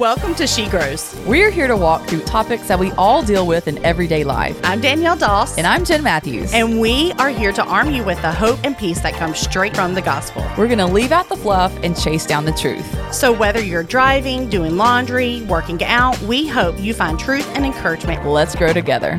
Welcome to She Grows. We're here to walk through topics that we all deal with in everyday life. I'm Danielle Doss. And I'm Jen Matthews. And we are here to arm you with the hope and peace that comes straight from the gospel. We're going to leave out the fluff and chase down the truth. So, whether you're driving, doing laundry, working out, we hope you find truth and encouragement. Let's grow together.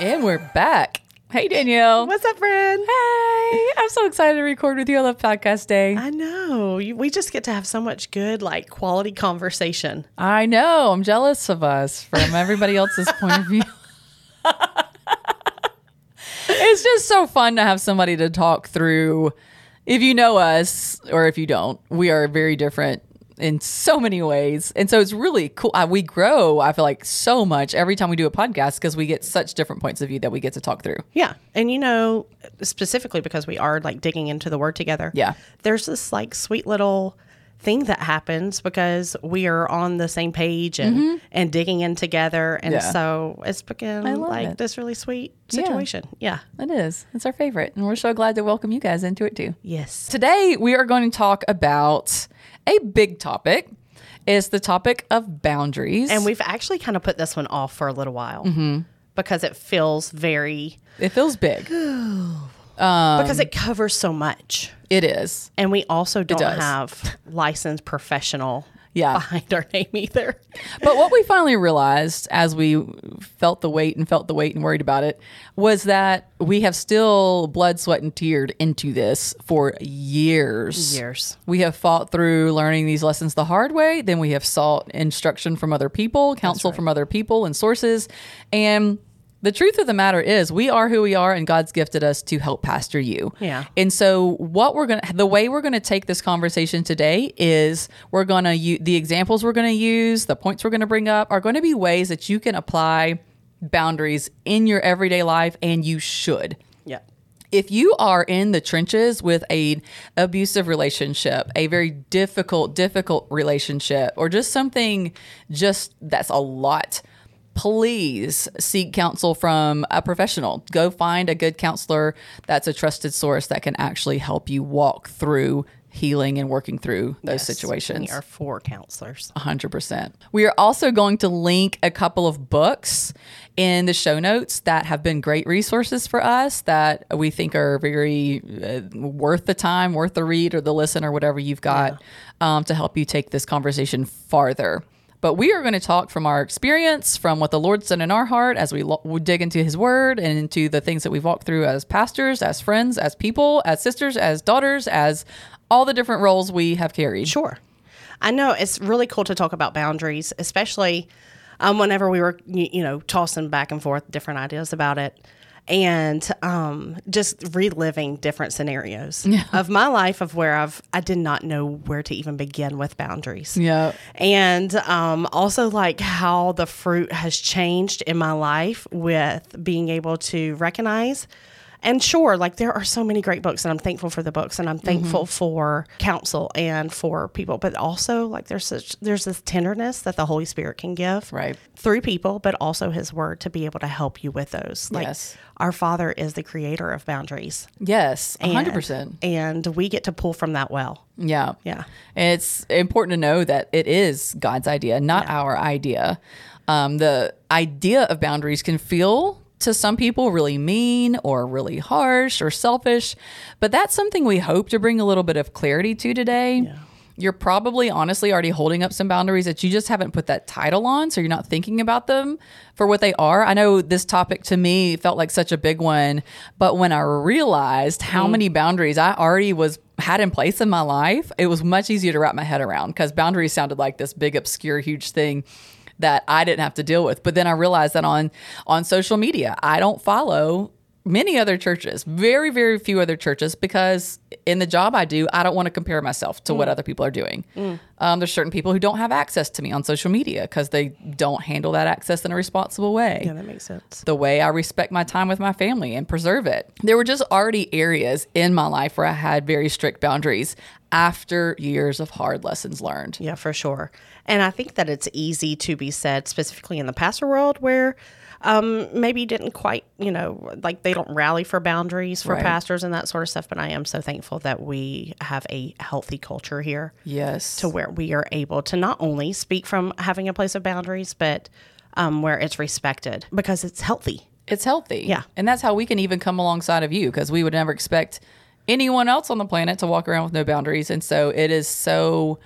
And we're back. Hey, Danielle. What's up, friend? Hey, I'm so excited to record with you on the podcast day. I know. You- We just get to have so much good, like, quality conversation. I know. I'm jealous of us from everybody else's point of view. it's just so fun to have somebody to talk through. If you know us or if you don't, we are very different in so many ways. And so it's really cool. Uh, we grow, I feel like, so much every time we do a podcast because we get such different points of view that we get to talk through. Yeah. And, you know, specifically because we are, like, digging into the word together. Yeah. There's this, like, sweet little thing that happens because we are on the same page and, and digging in together. And Mm-hmm. Yeah. so it's become, like, it. this really sweet situation. Yeah. It is. It's our favorite. And we're so glad to welcome you guys into it too. Yes. Today, we are going to talk about a big topic. It's the topic of boundaries. And we've actually kind of put this one off for a little while Mm-hmm. because it feels very, it feels big. because it covers so much. It is. And we also don't have licensed professional Yeah. behind our name either. But what we finally realized as we felt the weight and felt the weight and worried about it was that we have still blood, sweat, and teared into this for years. Years. We have fought through learning these lessons the hard way. Then we have sought instruction from other people, counsel from other people and sources. And the truth of the matter is, we are who we are, and God's gifted us to help pastor you. Yeah. And so, what we're gonna, the way we're gonna take this conversation today is we're gonna use the examples we're gonna use, the points we're gonna bring up are going to be ways that you can apply boundaries in your everyday life, and you should Yeah. if you are in the trenches with a abusive relationship a very difficult difficult relationship or just something just that's a lot please seek counsel from a professional go find a good counselor that's a trusted source that can actually help you walk through healing and working through those situations We are four counselors. 100%. We are also going to link a couple of books in the show notes that have been great resources for us that we think are very uh, worth the time, worth the read or the listen or whatever you've got um, to help you take this conversation farther. But we are going to talk from our experience, from what the Lord's done in our heart as we, lo- we dig into His Word and into the things that we've walked through as pastors, as friends, as people, as sisters, as daughters, as all the different roles we have carried. Sure. I know it's really cool to talk about boundaries, especially um, whenever we were, you know, tossing back and forth different ideas about it and um, just reliving different scenarios of my life of where I've, I did not know where to even begin with boundaries. Yeah. And um, also, like how the fruit has changed in my life with being able to recognize. And sure, like there are so many great books, and I'm thankful for the books, and I'm thankful for counsel and for people. But also, like there's such there's this tenderness that the Holy Spirit can give, Right. through people, but also His Word to be able to help you with those. Like Yes. our Father is the creator of boundaries, Yes, a hundred percent. and we get to pull from that well. Yeah, Yeah. It's important to know that it is God's idea, not our idea. Um, the idea of boundaries can feel to some people really mean or really harsh or selfish, but that's something we hope to bring a little bit of clarity to today. You're probably honestly already holding up some boundaries that you just haven't put that title on, so you're not thinking about them for what they are. I know this topic to me felt like such a big one, but when I realized how mm. many boundaries I already was had in place in my life, it was much easier to wrap my head around because boundaries sounded like this big, obscure, huge thing that I didn't have to deal with. But then I realized that on on social media, I don't follow many other churches, very, very few other churches, because in the job I do, I don't want to compare myself to what other people are doing. Um, there's certain people who don't have access to me on social media because they don't handle that access in a responsible way Yeah, that makes sense. the way I respect my time with my family and preserve it. There were just already areas in my life where I had very strict boundaries after years of hard lessons learned. Yeah, for sure. And I think that it's easy to be said, specifically in the pastor world, where um, maybe didn't quite, you know, like they don't rally for boundaries for Right. pastors and that sort of stuff. But I am so thankful that we have a healthy culture here Yes. to where we are able to not only speak from having a place of boundaries, but um, where it's respected because it's healthy. it's healthy. Yeah. And that's how we can even come alongside of you because we would never expect anyone else on the planet to walk around with no boundaries. And so it is so,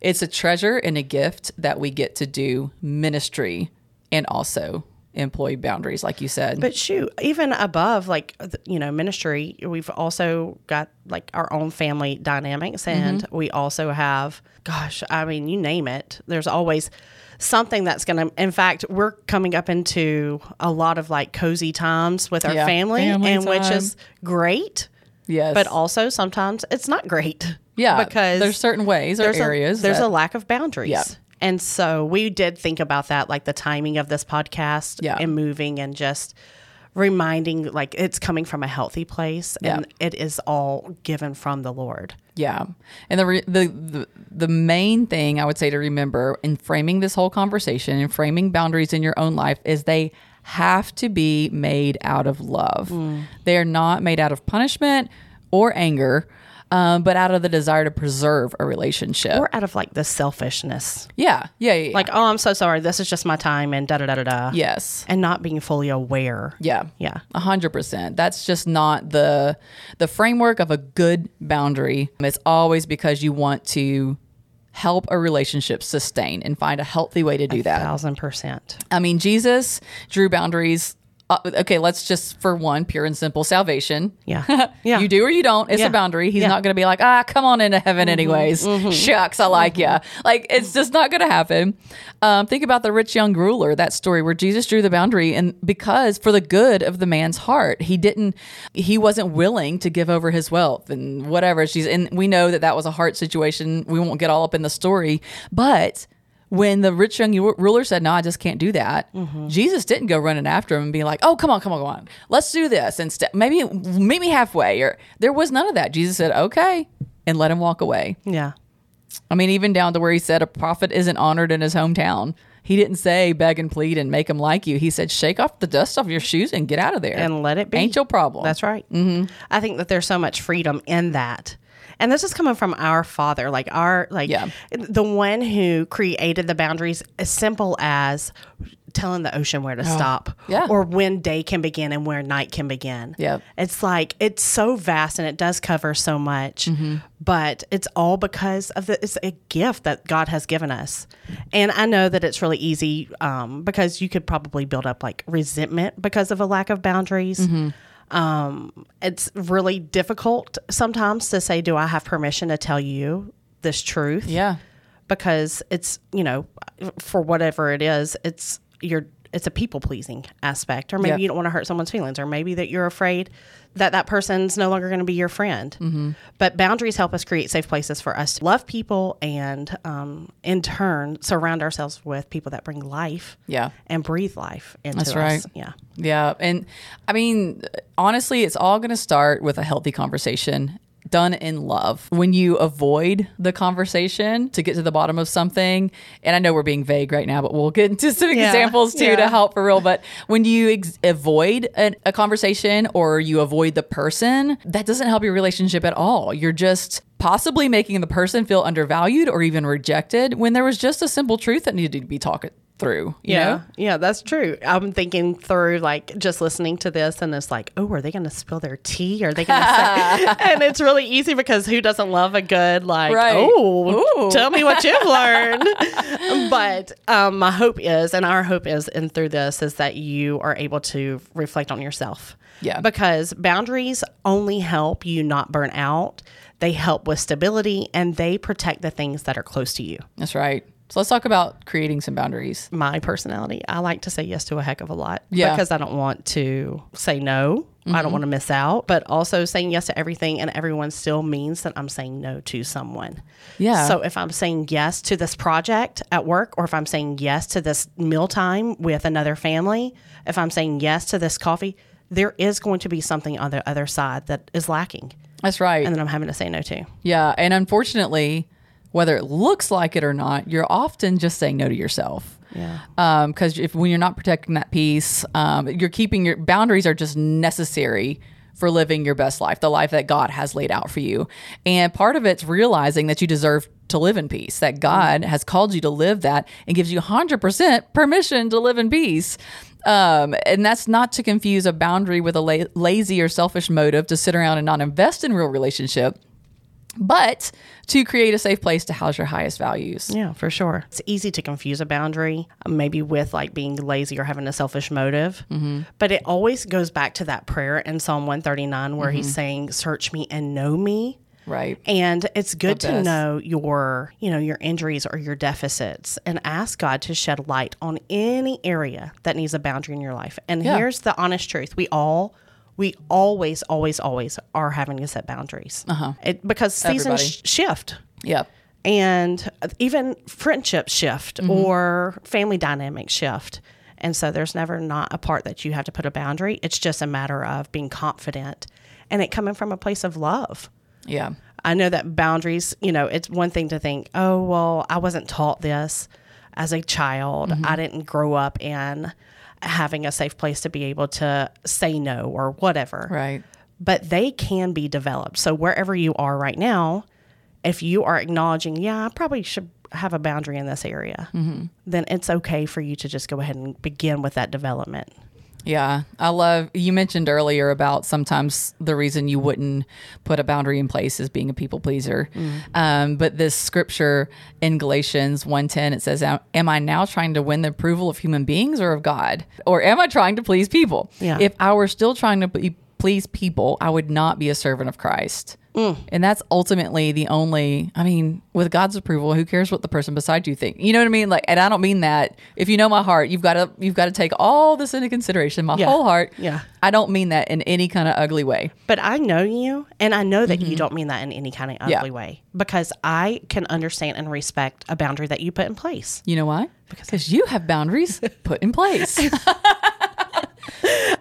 it's a treasure and a gift that we get to do ministry and also employ boundaries, like you said. But shoot, even above like you know ministry, we've also got like our own family dynamics, mm-hmm. and we also have, gosh, I mean, you name it. There's always something that's going to. In fact, we're coming up into a lot of like cozy times with our Yeah, family, family and which is great. Yes. But also sometimes it's not great. yeah, because there's certain ways or there's areas. A, there's that- a lack of boundaries. Yeah. And so we did think about that, like the timing of this podcast Yeah. and moving and just reminding like it's coming from a healthy place and it is all given from the Lord. Yeah, and the, re- the the the main thing I would say to remember in framing this whole conversation and framing boundaries in your own life is they have to be made out of love. They are not made out of punishment or anger, um, but out of the desire to preserve a relationship. Or out of like the selfishness. yeah, yeah, yeah, yeah. Like, oh, I'm so sorry. This is just my time and da da da da da. yes, And not being fully aware. yeah, Yeah. A hundred percent. That's just not the the framework of a good boundary. It's always because you want to help a relationship sustain and find a healthy way to do that. Thousand percent. I mean, Jesus drew boundaries. Uh, okay, let's just for one, pure and simple salvation. Yeah. Yeah. You do or you don't. It's Yeah. a boundary. He's Yeah. not going to be like, ah, come on into heaven anyways. Shucks, I like ya. Like, it's just not going to happen. Um, think about the rich young ruler, that story where Jesus drew the boundary. And because for the good of the man's heart, he didn't, he wasn't willing to give over his wealth and whatever. She's, and we know that that was a heart situation. We won't get all up in the story. But when the rich young ruler said, No, I just can't do that, Jesus didn't go running after him and be like, Oh, come on, come on, come on. Let's do this instead. Maybe meet me halfway. Or there was none of that. Jesus said, Okay, and let him walk away. Yeah. I mean, even down to where he said a prophet isn't honored in his hometown. He didn't say beg and plead and make him like you. He said, Shake off the dust off your shoes and get out of there. and let it be. Ain't your problem. That's right. Mm-hmm. I think that there's so much freedom in that. And this is coming from our father, like our, like Yeah. the one who created the boundaries as simple as telling the ocean where to stop Oh, yeah. or when day can begin and where night can begin. Yep. It's like, it's so vast and it does cover so much, Mm-hmm. but it's all because of the, it's a gift that God has given us. And I know that it's really easy um, because you could probably build up like resentment because of a lack of boundaries. Mm-hmm. Um, it's really difficult sometimes to say, Do I have permission to tell you this truth? yeah. Because it's, you know, for whatever it is, it's you're it's a people pleasing aspect, or maybe Yep. you don't want to hurt someone's feelings, or maybe that you're afraid that that person's no longer going to be your friend. Mm-hmm. But boundaries help us create safe places for us to love people and, um, in turn, surround ourselves with people that bring life Yeah. and breathe life into That's us. right. Yeah. Yeah. And I mean, honestly, it's all going to start with a healthy conversation done in love. When you avoid the conversation to get to the bottom of something, and I know we're being vague right now, but we'll get into some Yeah. examples too Yeah. to help for real. But when you ex- avoid a, a conversation or you avoid the person, that doesn't help your relationship at all. You're just possibly making the person feel undervalued or even rejected when there was just a simple truth that needed to be talked through. You Yeah, know? yeah, that's true. I'm thinking through like just listening to this, and it's like, oh, are they going to spill their tea? Are they going to say? and it's really easy because who doesn't love a good like? Right. Oh, Ooh. tell me what you've learned. but um, my hope is, and our hope is, and through this is that you are able to reflect on yourself. Yeah. because boundaries only help you not burn out. They help with stability, and they protect the things that are close to you. That's right. So let's talk about creating some boundaries. my personality. I like to say yes to a heck of a lot Yeah. Mm-hmm. because I don't want to say no. I don't want to miss out, but also saying yes to everything and everyone still means that I'm saying no to someone. Yeah. So if I'm saying yes to this project at work or if I'm saying yes to this mealtime with another family, if I'm saying yes to this coffee, there is going to be something on the other side that is lacking That's right. and then I'm having to say no to. yeah. And unfortunately, whether it looks like it or not, you're often just saying no to yourself. Yeah. Because if when you're not protecting that peace, um, you're keeping your boundaries are just necessary for living your best life, the life that God has laid out for you. And part of it's realizing that you deserve to live in peace, that God has called you to live that and gives you 100% permission to live in peace. Um, and that's not to confuse a boundary with a la- lazy or selfish motive to sit around and not invest in real relationship but to create a safe place to house your highest values. Yeah, for sure. It's easy to confuse a boundary, uh, maybe with like being lazy or having a selfish motive. Mm-hmm. But it always goes back to that prayer in Psalm 139 where mm-hmm. he's saying, Search me and know me. Right. And it's good to know your, you know, your injuries or your deficits and ask God to shed light on any area that needs a boundary in your life. And yeah. here's the honest truth. We all we always, always, always are having to set boundaries. Uh-huh. It, because seasons sh- shift. Yep. And even friendships shift mm-hmm. or family dynamics shift. And so there's never not a part that you have to put a boundary. It's just a matter of being confident and it coming from a place of love. Yeah. I know that boundaries, you know, it's one thing to think, oh, well, I wasn't taught this as a child. Mm-hmm. I didn't grow up in having a safe place to be able to say no or whatever. Right. But they can be developed. So wherever you are right now, if you are acknowledging, yeah, I probably should have a boundary in this area, mm-hmm. then it's okay for you to just go ahead and begin with that development. Yeah, I love you mentioned earlier about sometimes the reason you wouldn't put a boundary in place is being a people pleaser. Mm. Um, but this scripture in Galatians 1:10 it says, "Am I now trying to win the approval of human beings or of God, or am I trying to please people? Yeah. If I were still trying to please people, I would not be a servant of Christ." Mm. And that's ultimately the only, I mean, with God's approval, who cares what the person beside you think? You know what I mean? Like, and I don't mean that if you know my heart, you've got to, you've got to take all this into consideration, my yeah. whole heart. Yeah. I don't mean that in any kind of ugly way. But I know you, and I know that mm-hmm. you don't mean that in any kind of ugly yeah. way because I can understand and respect a boundary that you put in place. You know why? Because you have boundaries put in place.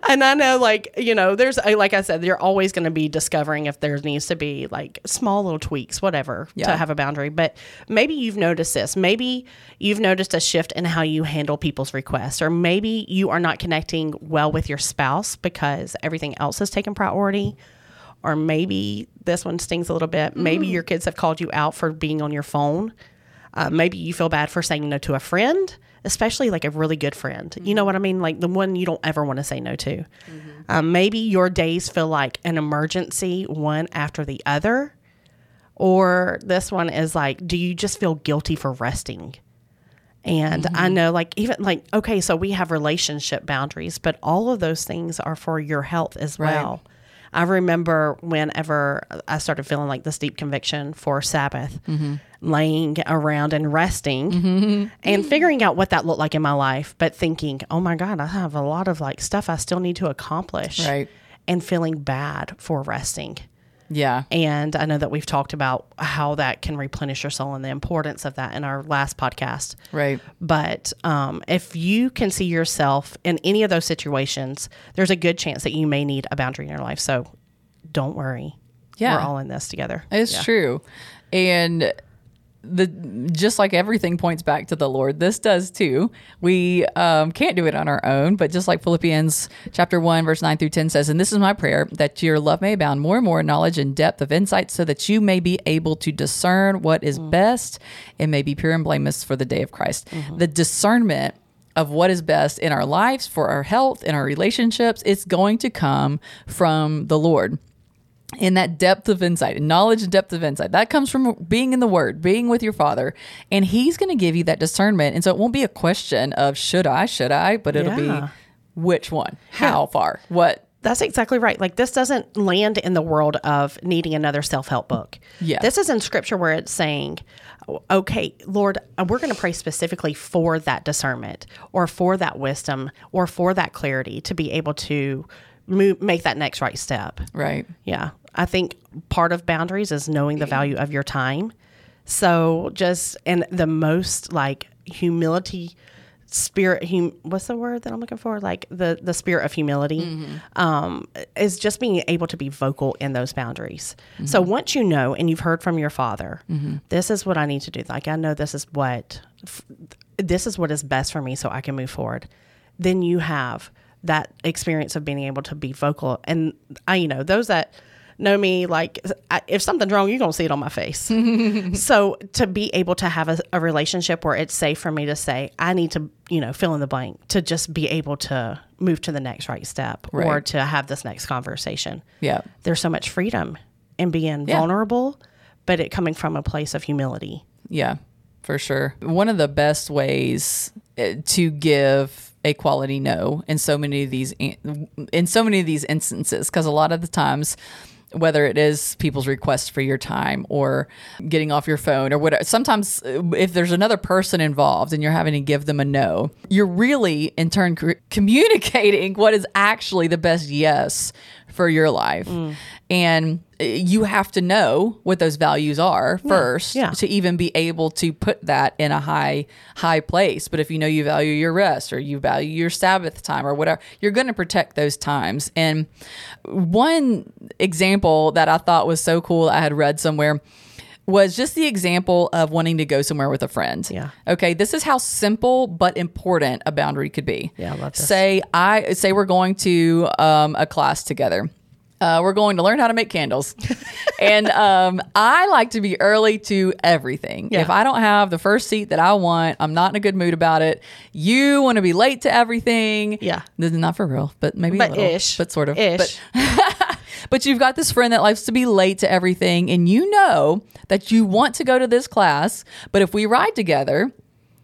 and I know, like, you know, there's, like I said, you're always going to be discovering if there needs to be like small little tweaks, whatever, yeah. to have a boundary. But maybe you've noticed this. Maybe you've noticed a shift in how you handle people's requests, or maybe you are not connecting well with your spouse because everything else has taken priority. Or maybe this one stings a little bit. Maybe mm. your kids have called you out for being on your phone. Uh, maybe you feel bad for saying no to a friend especially like a really good friend. Mm-hmm. You know what I mean? Like the one you don't ever want to say no to. Mm-hmm. Um, maybe your days feel like an emergency, one after the other. Or this one is like, do you just feel guilty for resting? And mm-hmm. I know, like, even like, okay, so we have relationship boundaries, but all of those things are for your health as right. well. I remember whenever I started feeling like this deep conviction for Sabbath, mm-hmm. Laying around and resting mm-hmm. and figuring out what that looked like in my life, but thinking, oh my God, I have a lot of like stuff I still need to accomplish. Right. And feeling bad for resting. Yeah. And I know that we've talked about how that can replenish your soul and the importance of that in our last podcast. Right. But um, if you can see yourself in any of those situations, there's a good chance that you may need a boundary in your life. So don't worry. Yeah. We're all in this together. It's yeah. true. And the just like everything points back to the Lord, this does too. We um, can't do it on our own, but just like Philippians chapter one, verse nine through ten says, and this is my prayer that your love may abound more and more in knowledge and depth of insight, so that you may be able to discern what is mm. best and may be pure and blameless for the day of Christ. Mm-hmm. The discernment of what is best in our lives, for our health, in our relationships, it's going to come from the Lord in that depth of insight, knowledge and depth of insight. That comes from being in the Word, being with your Father, and He's going to give you that discernment. And so it won't be a question of should I, should I, but it'll yeah. be which one, how yeah. far, what. That's exactly right. Like this doesn't land in the world of needing another self help book. Yeah, this is in Scripture where it's saying, "Okay, Lord, uh, we're going to pray specifically for that discernment, or for that wisdom, or for that clarity to be able to." Move, make that next right step. Right. Yeah. I think part of boundaries is knowing the value of your time. So just in the most like humility spirit hum, what's the word that i'm looking for like the the spirit of humility Mm-hmm. um is just being able to be vocal in those boundaries Mm-hmm. so once you know and you've heard from your father this is what i need to do like i know this is what f- this is what is best for me so i can move forward then you have that experience of being able to be vocal and i you know those that know me like I, if something's wrong you're gonna see it on my face so to be able to have a, a relationship where it's safe for me to say i need to you know fill in the blank to just be able to move to the next right step or to have this next conversation Yeah. there's so much freedom in being Yeah. vulnerable but it coming from a place of humility Yeah, for sure. One of the best ways uh, to give a quality no in so many of these in so many of these instances because a lot of the times whether it is people's requests for your time or getting off your phone or whatever. Sometimes uh, if there's another person involved and you're having to give them a no you're really in turn cr- communicating what is actually the best yes for your life. And uh, you have to know what those values are first yeah. to even be able to put that in a high high place but if you know you value your rest or you value your sabbath time or whatever you're going to protect those times and one example that i thought was so cool i had read somewhere was just the example of wanting to go somewhere with a friend. Yeah. Okay. This is how simple but important a boundary could be. Yeah, I love this. Say I say we're going to um, a class together. Uh, we're going to learn how to make candles, and um, I like to be early to everything. Yeah. If I don't have the first seat that I want, I'm not in a good mood about it. You want to be late to everything. Yeah. this is not for real, but maybe but a little, ish but sort of. ish But but you've got this friend that likes to be late to everything, and you know that you want to go to this class, but if we ride together,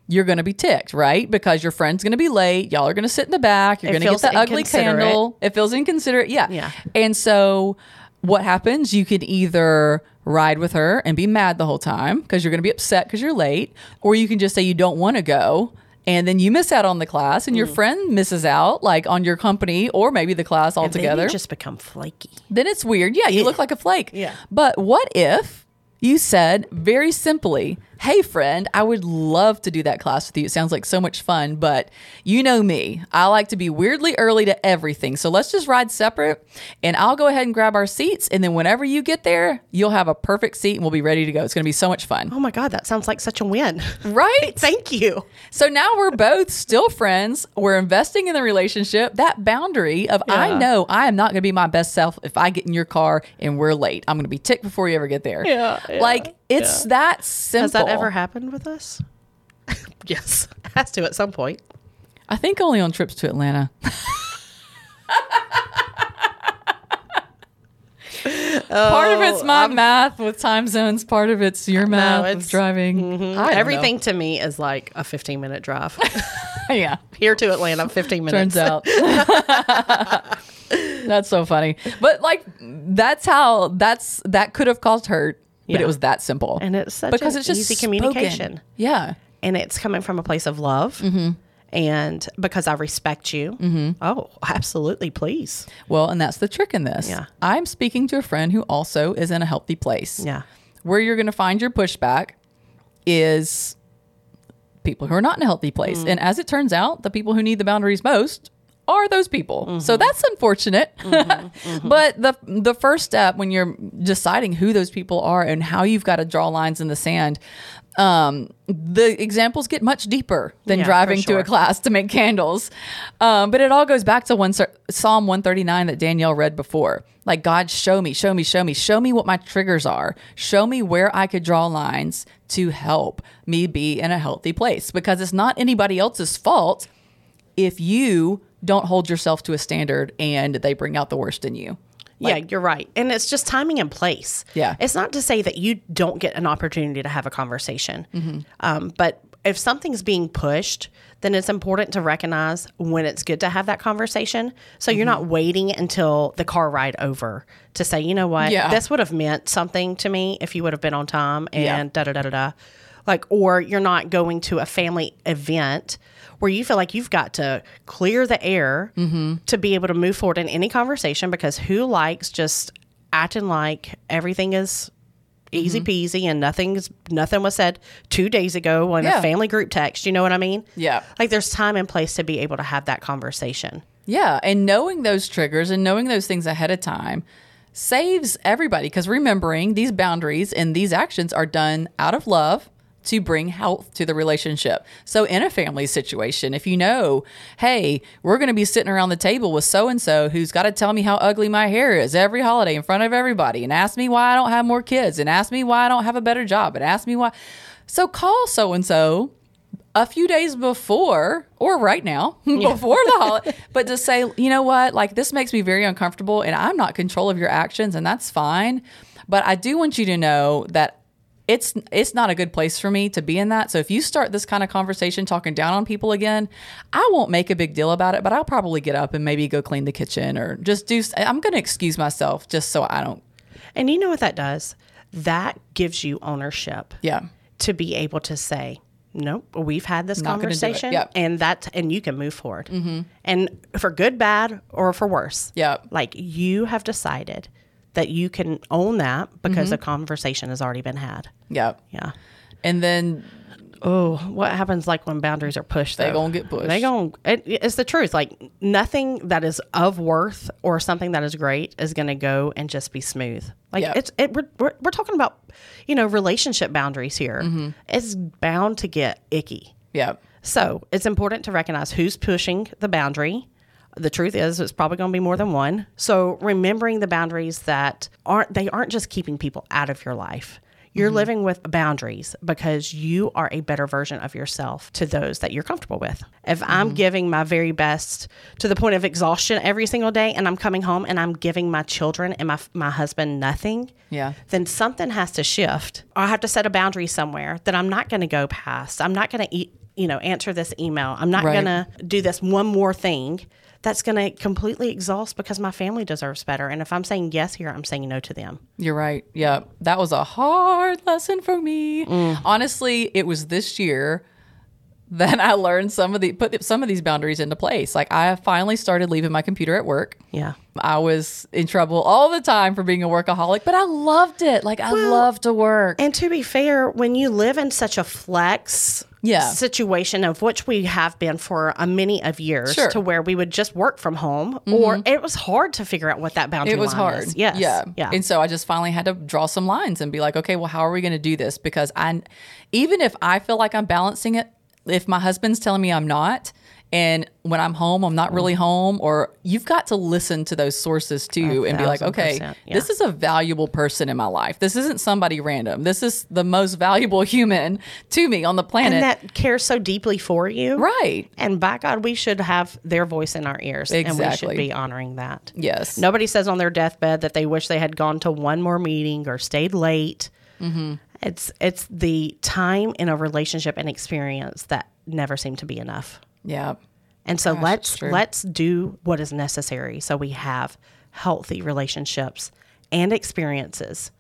you're going to be ticked, right? Because your friend's going to be late. Y'all are going to sit in the back. You're going to get the ugly candle. It feels inconsiderate. Yeah. Yeah. And so what happens? You could either ride with her and be mad the whole time because you're going to be upset because you're late, or you can just say you don't want to go. And then you miss out on the class, and your Mm. friend misses out, like on your company or maybe the class And then altogether you just become flaky then it's weird. Yeah, you look like a flake. Yeah. But what if you said very simply, Hey, friend, I would love to do that class with you. It sounds like so much fun, but you know me. I like to be weirdly early to everything. So let's just ride separate and I'll go ahead and grab our seats. And then whenever you get there, you'll have a perfect seat and we'll be ready to go. It's going to be so much fun. oh my god that sounds like such a win Right? thank you So now we're both still friends. We're investing in the relationship. That boundary of I know I am not going to be my best self if I get in your car and we're late. I'm going to be ticked before you ever get there. Yeah, yeah, like it's that simple. Has that ever happened with us? yes, has to at some point. I think only on trips to Atlanta. part of it's oh, my math with time zones. Part of it's your math with it's- driving. Mm-hmm. I don't know. Everything to me is like a 15 minute drive. yeah. Here to Atlanta, 15 minutes. turns out. that's so funny. But like that's how that's that could have caused hurt, but Yeah. it was that simple. And it's such because it's just easy spoken. communication. Yeah. And it's coming from a place of love. Mm-hmm. And because I respect you. Oh, absolutely. Please. Well, and that's the trick in this. Yeah. I'm speaking to a friend who also is in a healthy place. Yeah. Where you're going to find your pushback is people who are not in a healthy place. Mm. And as it turns out, the people who need the boundaries most are those people. Mm-hmm. So that's unfortunate. but the the first step when you're deciding who those people are and how you've got to draw lines in the sand, um, the examples get much deeper than Yeah, driving to sure. a class to make candles. Um, but it all goes back to one Psalm 139 that Danielle read before. Like God, show me, show me, show me, show me what my triggers are. Show me where I could draw lines to help me be in a healthy place because it's not anybody else's fault if you don't hold yourself to a standard and they bring out the worst in you. yeah, you're right. And it's just timing and place. Yeah. It's not to say that you don't get an opportunity to have a conversation. Mm-hmm. Um, but if something's being pushed, then it's important to recognize when it's good to have that conversation. So you're Mm-hmm. not waiting until the car ride over to say, you know what, Yeah. this would have meant something to me if you would have been on time Yeah. and da da da da da. Like, or you're not going to a family event where you feel like you've got to clear the air Mm-hmm. to be able to move forward in any conversation because who likes just acting like everything is easy peasy, and nothing's nothing was said two days ago on Yeah. a family group text. You know what I mean? Yeah. Like there's time and place to be able to have that conversation. Yeah, and knowing those triggers and knowing those things ahead of time saves everybody because remembering these boundaries and these actions are done out of love to bring health to the relationship. So in a family situation, if you know, hey, we're going to be sitting around the table with so and so who's got to tell me how ugly my hair is every holiday in front of everybody and ask me why I don't have more kids and ask me why I don't have a better job and ask me why. So call so and so a few days before or right now before the holiday but to say you know what like this makes me very uncomfortable and i'm not in control of your actions and that's fine but i do want you to know that it's it's not a good place for me to be in that so if you start this kind of conversation talking down on people again i won't make a big deal about it but i'll probably get up and maybe go clean the kitchen or just do i'm going to excuse myself just so i don't And you know what that does? That gives you ownership yeah to be able to say, nope, we've had this Not gonna do it. conversation, Yep. and that, and you can move forward. Mm-hmm. And for good, bad, or for worse, Yeah, like you have decided that you can own that because Mm-hmm. the conversation has already been had. yeah Yeah. and then Oh, what happens like when boundaries are pushed? They though? gonna get pushed. They gonna. It, it's the truth. Like nothing that is of worth or something that is great is gonna go and just be smooth. Like Yeah. it's it. We're, we're we're talking about you know relationship boundaries here. Mm-hmm. It's bound to get icky. yeah So it's important to recognize who's pushing the boundary. The truth is, it's probably going to be more than one. So remembering the boundaries that aren't they aren't just keeping people out of your life. You're mm-hmm. living with boundaries because you are a better version of yourself to those that you're comfortable with. If I'm mm-hmm. giving my very best to the point of exhaustion every single day and I'm coming home and I'm giving my children and my my husband nothing, Yeah. then something has to shift. I have to set a boundary somewhere that I'm not going to go past. I'm not going to eat, you know, answer this email. I'm not Right. going to do this one more thing that's going to completely exhaust because my family deserves better. And if I'm saying yes here, I'm saying no to them. You're right. Yeah. That was a hard lesson for me. Mm. Honestly, it was this year that I learned some of the put some of these boundaries into place. Like I finally started leaving my computer at work. Yeah. I was in trouble all the time for being a workaholic, but I loved it. Like I love to work. And to be fair, when you live in such a flex Yeah. situation of which we have been for a many of years Sure. Mm-hmm. to where we would just work from home or it was hard to figure out what that boundary was. It was hard. is. Yes. Yeah. Yeah. And so I just finally had to draw some lines and be like, okay, well, how are we going to do this? Because I, even if I feel like I'm balancing it, if my husband's telling me I'm not, and when I'm home, I'm not really home, or you've got to listen to those sources too and be like, okay, yeah. this is a valuable person in my life. This isn't somebody random. This is the most valuable human to me on the planet. and that cares so deeply for you. right. And by God, we should have their voice in our ears. And we should be honoring that. Yes. Nobody says on their deathbed that they wish they had gone to one more meeting or stayed late. Mm-hmm. It's it's the time in a relationship and experience that never seem to be enough. Yeah. And so Gosh, let's let's do what is necessary so we have healthy relationships and experiences.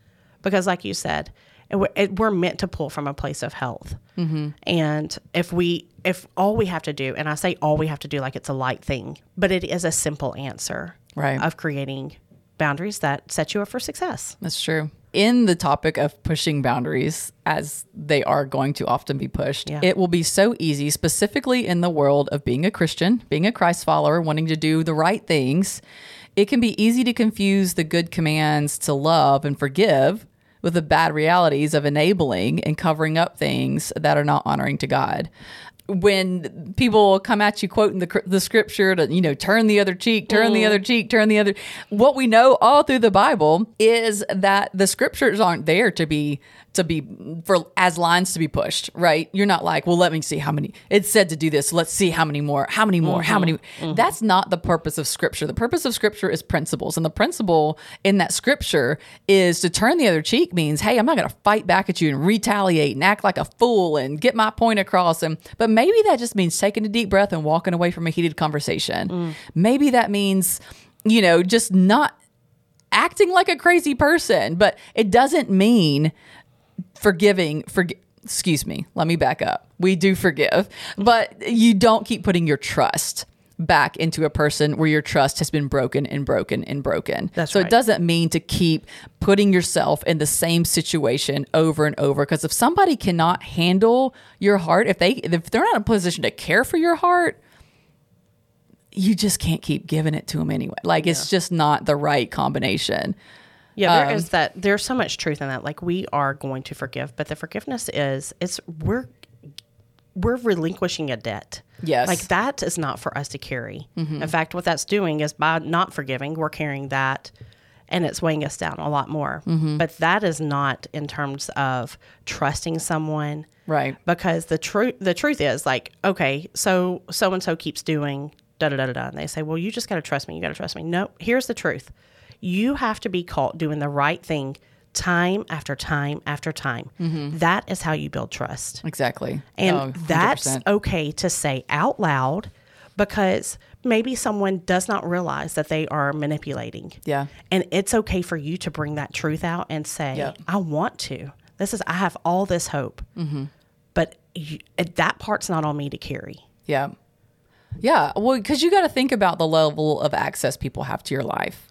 Because, like you said, it, we're- it, we're meant to pull from a place of health. Mm-hmm. And if we, if all we have to do, and I say all we have to do like it's a light thing, but it is a simple answer Right. of creating boundaries that set you up for success. That's true. In the topic of pushing boundaries, as they are going to often be pushed, Yeah. it will be so easy, specifically in the world of being a Christian, being a Christ follower, wanting to do the right things. It can be easy to confuse the good commands to love and forgive with the bad realities of enabling and covering up things that are not honoring to God. When people come at you quoting the, the scripture to, you know, turn the other cheek, turn the mm. other cheek, turn the other, what we know all through the Bible is that the scriptures aren't there to be to be for as lines to be pushed, right? You're not like, well, let me see how many. It said to do this. Let's see how many more. How many more? How many? Mm-hmm. Mm-hmm. That's not the purpose of scripture. The purpose of scripture is principles, and the principle in that scripture is to turn the other cheek. Means, hey, I'm not going to fight back at you and retaliate and act like a fool and get my point across. And but maybe that just means taking a deep breath and walking away from a heated conversation. Mm. Maybe that means, you know, just not acting like a crazy person, but it doesn't mean forgiving for excuse me let me back up we do forgive but you don't keep putting your trust back into a person where your trust has been broken and broken and broken. That's so right. it doesn't mean to keep putting yourself in the same situation over and over because if somebody cannot handle your heart, if they if they're not in a position to care for your heart, you just can't keep giving it to them anyway. Like it's just not the right combination. Yeah, there Um, is that. There's so much truth in that. Like we are going to forgive, but the forgiveness is it's we're we're relinquishing a debt. Yes. like that is not for us to carry. Mm-hmm. In fact, what that's doing is by not forgiving, we're carrying that, and it's weighing us down a lot more. Mm-hmm. But that is not in terms of trusting someone, Right. because the truth the truth is like okay so so and so keeps doing da da da da da and they say well you just got to trust me you got to trust me no here's the truth you have to be caught doing the right thing time after time after time That is how you build trust Exactly. and Oh, that's okay to say out loud because maybe someone does not realize that they are manipulating Yeah. and it's okay for you to bring that truth out and say, Yep. I want to. This is, I have all this hope. Mm-hmm. But you, that part's not on me to carry. Yeah. Yeah. Well, because you got to think about the level of access people have to your life.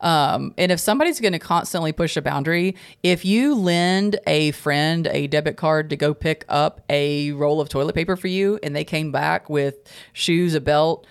Um, and if somebody's going to constantly push a boundary, if you lend a friend a debit card to go pick up a roll of toilet paper for you and they came back with shoes, a belt,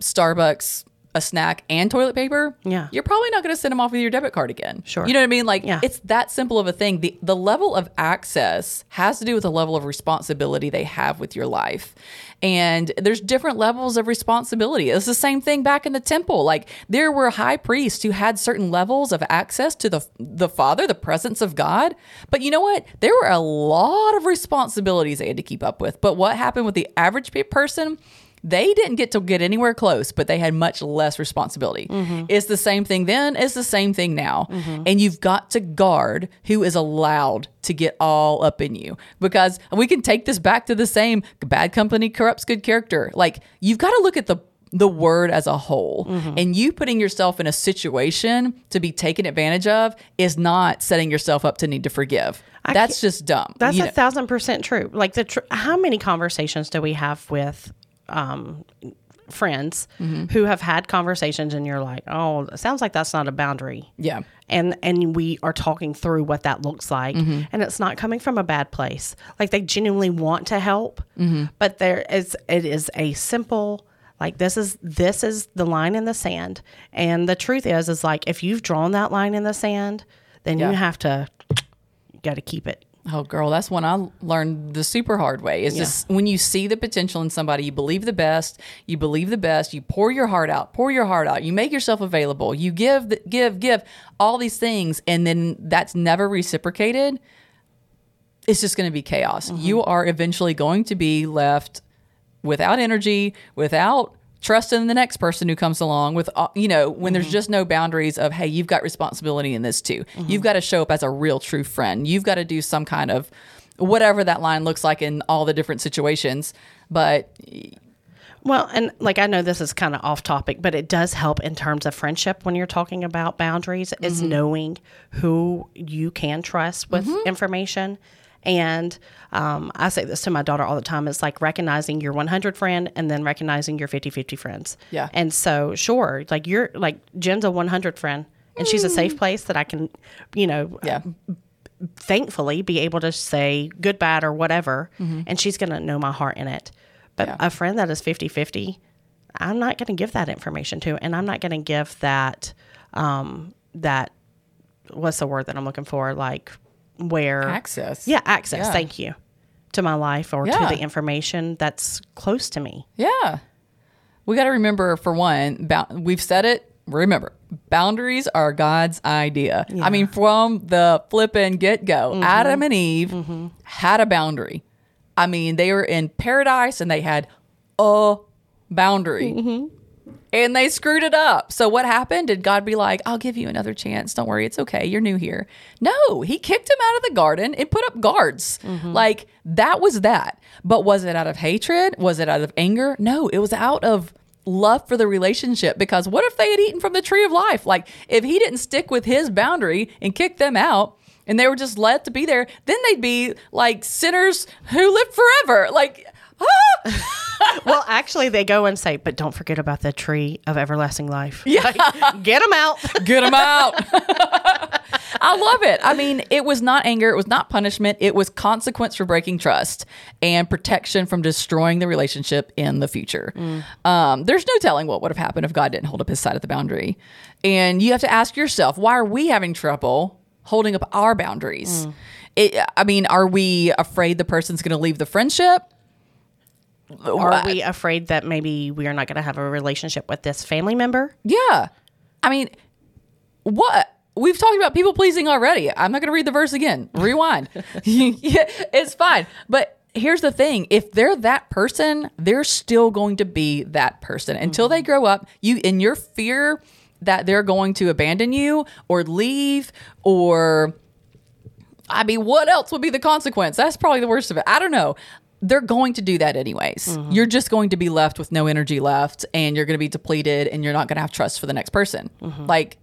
Starbucks, a snack, and toilet paper, Yeah. you're probably not going to send them off with your debit card again. Sure. You know what I mean? Like, Yeah. it's that simple of a thing. The, the level of access has to do with the level of responsibility they have with your life. And there's different levels of responsibility. It's the same thing back in the temple. Like, there were high priests who had certain levels of access to the, the Father, the presence of God. But you know what? There were a lot of responsibilities they had to keep up with. But what happened with the average person? They didn't get to get anywhere close, but they had much less responsibility. Mm-hmm. It's the same thing then, it's the same thing now. Mm-hmm. And you've got to guard who is allowed to get all up in you because we can take this back to the same bad company corrupts good character. Like you've got to look at the the word as a whole mm-hmm. and you putting yourself in a situation to be taken advantage of is not setting yourself up to need to forgive. That's just dumb. That's a know- thousand percent true. Like the, tr- how many conversations do we have with, um, friends Mm-hmm. who have had conversations and you're like, oh, it sounds like that's not a boundary. yeah. and and we are talking through what that looks like Mm-hmm. and it's not coming from a bad place like they genuinely want to help Mm-hmm. but there is it is a simple like this is this is the line in the sand and the truth is is like if you've drawn that line in the sand then Yeah. you have to you got to keep it Oh, girl, that's when I learned the super hard way. Is just when you see the potential in somebody, you believe the best, you believe the best, you pour your heart out, pour your heart out, you make yourself available, you give, give, give, all these things, and then that's never reciprocated. It's just going to be chaos. Mm-hmm. You are eventually going to be left without energy, without trust in the next person who comes along with uh, you know when there's mm-hmm. just no boundaries of hey you've got responsibility in this too. Mm-hmm. You've got to show up as a real true friend. You've got to do some kind of whatever that line looks like in all the different situations but Well, and like I know this is kind of off topic, but it does help in terms of friendship when you're talking about boundaries is mm-hmm. knowing who you can trust with information. And um, I say this to my daughter all the time. It's like recognizing your 100 friend and then recognizing your 50 50 friends. Yeah. And so, sure, like you're like Jen's a 100 friend and she's a safe place that I can, you know, yeah thankfully be able to say good, bad, or whatever, and she's going to know my heart in it. But Mm-hmm. Yeah. a friend that is 50 50, I'm not going to give that information to, and I'm not going to give that, um, that, what's the word that I'm looking for? Like where access. Yeah, access. Yeah. Thank you. To my life or Yeah. to the information that's close to me. yeah. We got to remember for one bou- we've said it remember boundaries are god's idea. I mean from the flippin' get-go mm-hmm. adam and eve mm-hmm. had a boundary. I mean they were in paradise and they had a boundary mm-hmm. And they screwed it up. So what happened? Did god be like i'll give you another chance. Don't worry. It's okay. You're new here. No he kicked him out of the garden and put up guards. Mm-hmm. Like that was that. But was it out of hatred? Was it out of anger? No it was out of love for the relationship. Because what if they had eaten from the tree of life? Like if he didn't stick with his boundary and kick them out and they were just let to be there then they'd be like sinners who live forever. Like well, actually, they go and say, but don't forget about the tree of everlasting life. Yeah. get them out. Get them out. I love it. I mean, it was not anger, it was not punishment, it was consequence for breaking trust and protection from destroying the relationship in the future. Mm. Um, there's no telling what would have happened if God didn't hold up his side of the boundary. And you have to ask yourself, why are we having trouble holding up our boundaries? Mm. It, I mean, are we afraid the person's going to leave the friendship? Are we afraid that maybe we are not going to have a relationship with this family member? Yeah. I mean, what? We've talked about people pleasing already. I'm not going to read the verse again. Rewind. yeah, it's fine. But here's the thing if they're that person, they're still going to be that person until mm-hmm. they grow up. You, in your fear that they're going to abandon you or leave or I mean, what else would be the consequence? That's probably the worst of it. I don't know they're going to do that anyways. Mm-hmm. You're just going to be left with no energy left and you're going to be depleted and you're not going to have trust for the next person. Mm-hmm. Like,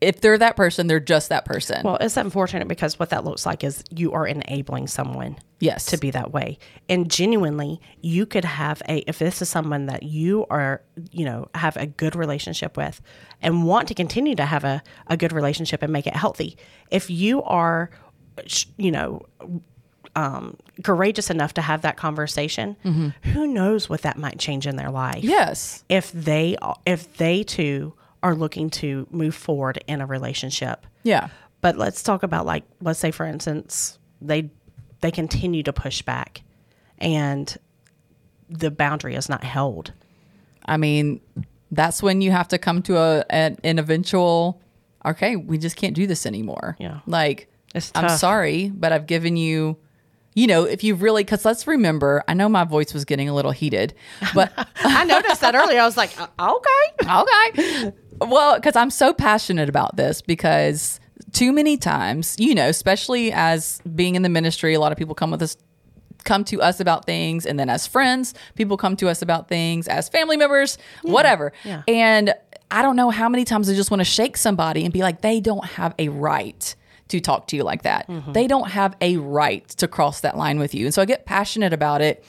if they're that person, they're just that person. Well, it's unfortunate because what that looks like is you are enabling someone yes. to be that way. And genuinely, you could have a, if this is someone that you are, you know, have a good relationship with and want to continue to have a, a good relationship and make it healthy, if you are, you know, um, courageous enough to have that conversation, mm-hmm. who knows what that might change in their life? Yes, if they if they too are looking to move forward in a relationship. Yeah, but let's talk about like let's say for instance they they continue to push back, and the boundary is not held. I mean, that's when you have to come to a an, an eventual. Okay, we just can't do this anymore. Yeah, like. I'm sorry, but I've given you you know, if you really, because let's remember, I know my voice was getting a little heated, but I noticed that earlier. I was like, uh, okay, okay. Well, because I'm so passionate about this because too many times, you know, especially as being in the ministry, a lot of people come with us come to us about things and then as friends people come to us about things as family members yeah. whatever yeah. and i don't know how many times i just want to shake somebody and be like they don't have a right to talk to you like that. Mm-hmm. They don't have a right to cross that line with you. And so I get passionate about it.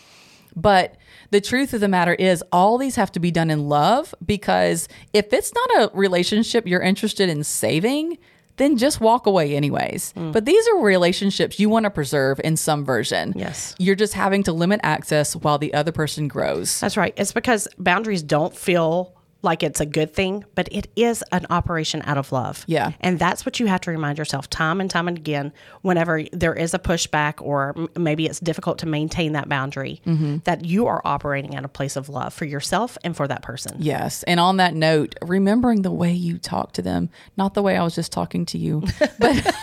But the truth of the matter is, all these have to be done in love because if it's not a relationship you're interested in saving, then just walk away anyways. Mm. But these are relationships you want to preserve in some version. Yes. You're just having to limit access while the other person grows. That's right. It's because boundaries don't feel like it's a good thing, but it is an operation out of love. Yeah. And that's what you have to remind yourself time and time and again whenever there is a pushback or m- maybe it's difficult to maintain that boundary, mm-hmm. that you are operating at a place of love for yourself and for that person. Yes. And on that note, remembering the way you talk to them, not the way I was just talking to you, but.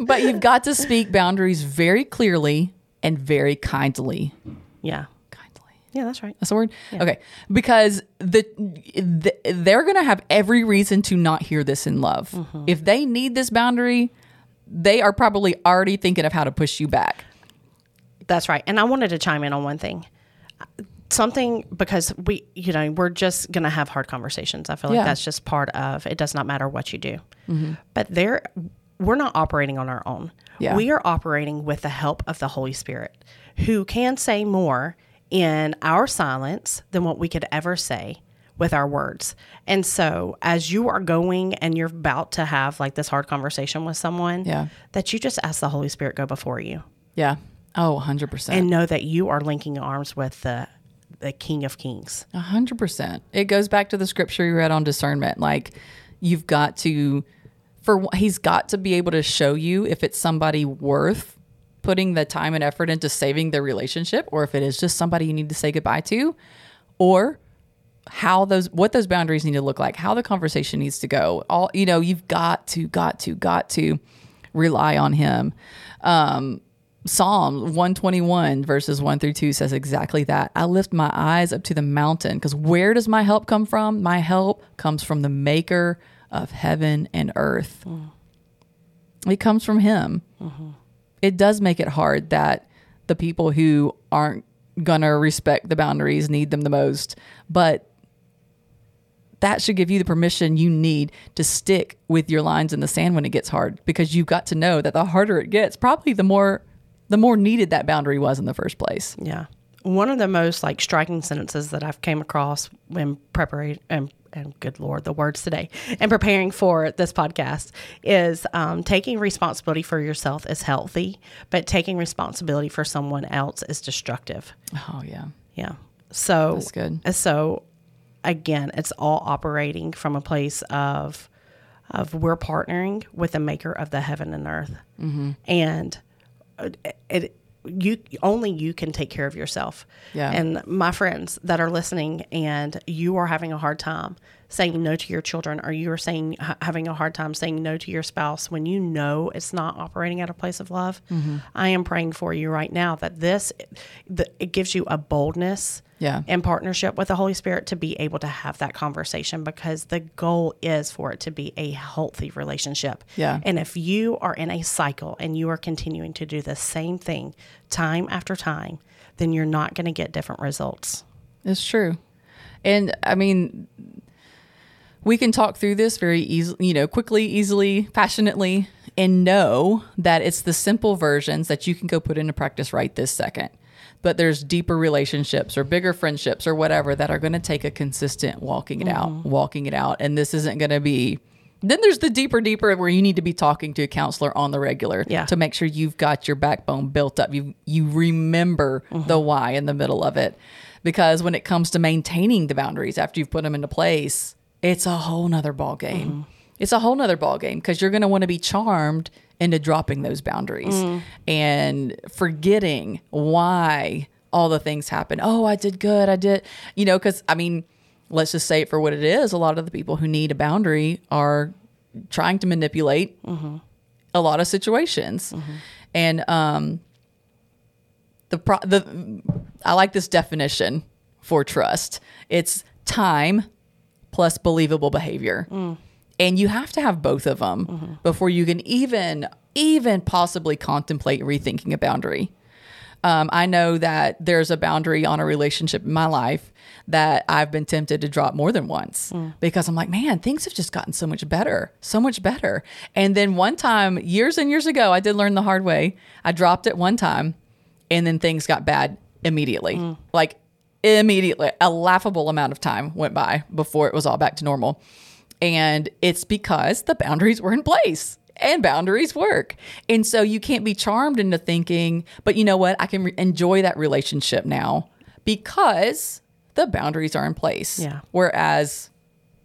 but you've got to speak boundaries very clearly and very kindly. Yeah. Yeah, that's right. That's the word. Yeah. Okay, because the, the they're going to have every reason to not hear this in love. Mm-hmm. If they need this boundary, they are probably already thinking of how to push you back. That's right. And I wanted to chime in on one thing. Something because we, you know, we're just going to have hard conversations. I feel like yeah. that's just part of it. Does not matter what you do, mm-hmm. but there, we're not operating on our own. Yeah. We are operating with the help of the Holy Spirit, who can say more in our silence than what we could ever say with our words. And so, as you are going and you're about to have like this hard conversation with someone, yeah. that you just ask the Holy Spirit go before you. Yeah. Oh, 100%. And know that you are linking arms with the the King of Kings. 100%. It goes back to the scripture you read on discernment. Like you've got to for he's got to be able to show you if it's somebody worth putting the time and effort into saving the relationship or if it is just somebody you need to say goodbye to or how those what those boundaries need to look like how the conversation needs to go all you know you've got to got to got to rely on him um Psalm 121 verses 1 through 2 says exactly that. I lift my eyes up to the mountain because where does my help come from? My help comes from the maker of heaven and earth. Mm. It comes from him. Mm-hmm it does make it hard that the people who aren't gonna respect the boundaries need them the most. But that should give you the permission you need to stick with your lines in the sand when it gets hard because you've got to know that the harder it gets, probably the more the more needed that boundary was in the first place. Yeah. One of the most like striking sentences that I've came across when preparing and and good lord the words today and preparing for this podcast is um, taking responsibility for yourself is healthy but taking responsibility for someone else is destructive Oh yeah. yeah so That's good. so again it's all operating from a place of of we're partnering with the maker of the heaven and earth Mm-hmm. and uh, it you only you can take care of yourself Yeah. and my friends that are listening and you are having a hard time saying no to your children or you are saying ha- having a hard time saying no to your spouse when you know it's not operating at a place of love Mm-hmm. i am praying for you right now that this the, it gives you a boldness Yeah. in partnership with the holy spirit to be able to have that conversation because the goal is for it to be a healthy relationship Yeah. and if you are in a cycle and you are continuing to do the same thing time after time, then you're not going to get different results. It's true. And I mean, we can talk through this very easily, you know, quickly, easily, passionately, and know that it's the simple versions that you can go put into practice right this second. But there's deeper relationships or bigger friendships or whatever that are going to take a consistent walking it out, mm-hmm. walking it out. And this isn't going to be. Then there's the deeper, deeper where you need to be talking to a counselor on the regular Yeah. to make sure you've got your backbone built up. You you remember the mm-hmm. why in the middle of it, because when it comes to maintaining the boundaries after you've put them into place, it's a whole nother ball game. Mm-hmm. It's a whole nother ball game because you're going to want to be charmed into dropping those boundaries mm. and forgetting why all the things happen. Oh, I did good. I did, you know, because I mean, let's just say it for what it is. A lot of the people who need a boundary are trying to manipulate mm-hmm. a lot of situations. Mm-hmm. And um, the pro- the I like this definition for trust. It's time plus believable behavior. Mm. And you have to have both of them mm-hmm. before you can even even possibly contemplate rethinking a boundary. Um, I know that there's a boundary on a relationship in my life that I've been tempted to drop more than once mm. because I'm like, man, things have just gotten so much better, so much better. And then one time, years and years ago, I did learn the hard way. I dropped it one time and then things got bad immediately. Mm. Like immediately, a laughable amount of time went by before it was all back to normal. And it's because the boundaries were in place and boundaries work. And so you can't be charmed into thinking, but you know what? I can re- enjoy that relationship now because the boundaries are in place. Yeah. Whereas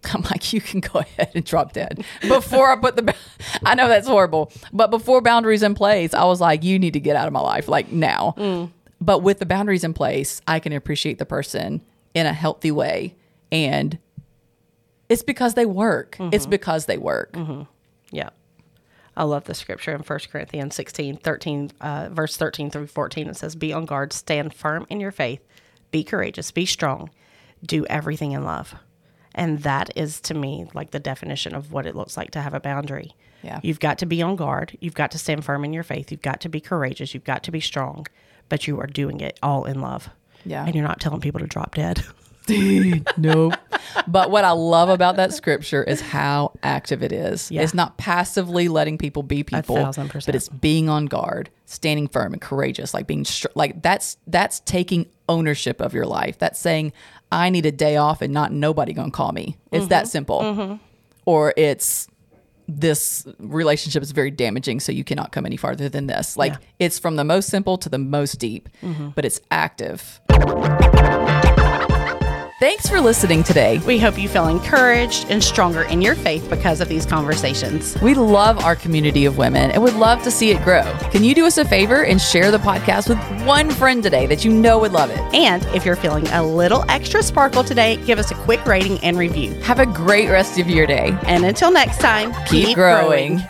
I'm like, you can go ahead and drop dead before I put the. I know that's horrible, but before boundaries in place, I was like, you need to get out of my life, like now. Mm. But with the boundaries in place, I can appreciate the person in a healthy way, and it's because they work. It's because they work. Yeah. I love the scripture in 1 Corinthians 16, 13, uh, verse 13 through 14. It says, Be on guard, stand firm in your faith, be courageous, be strong, do everything in love. And that is to me like the definition of what it looks like to have a boundary. Yeah. You've got to be on guard. You've got to stand firm in your faith. You've got to be courageous. You've got to be strong, but you are doing it all in love. Yeah. And you're not telling people to drop dead. nope. But what I love about that scripture is how active it is. Yeah. It's not passively letting people be people, thousand percent. but it's being on guard, standing firm and courageous, like being str- like that's that's taking ownership of your life. That's saying I need a day off and not nobody gonna call me. It's Mm-hmm. that simple. Or it's this relationship is very damaging, so you cannot come any farther than this. Like Yeah. Mm-hmm. it's from the most simple to the most deep, but it's active. Thanks for listening today. We hope you feel encouraged and stronger in your faith because of these conversations. We love our community of women and would love to see it grow. Can you do us a favor and share the podcast with one friend today that you know would love it? And if you're feeling a little extra sparkle today, give us a quick rating and review. Have a great rest of your day. And until next time, Keep growing.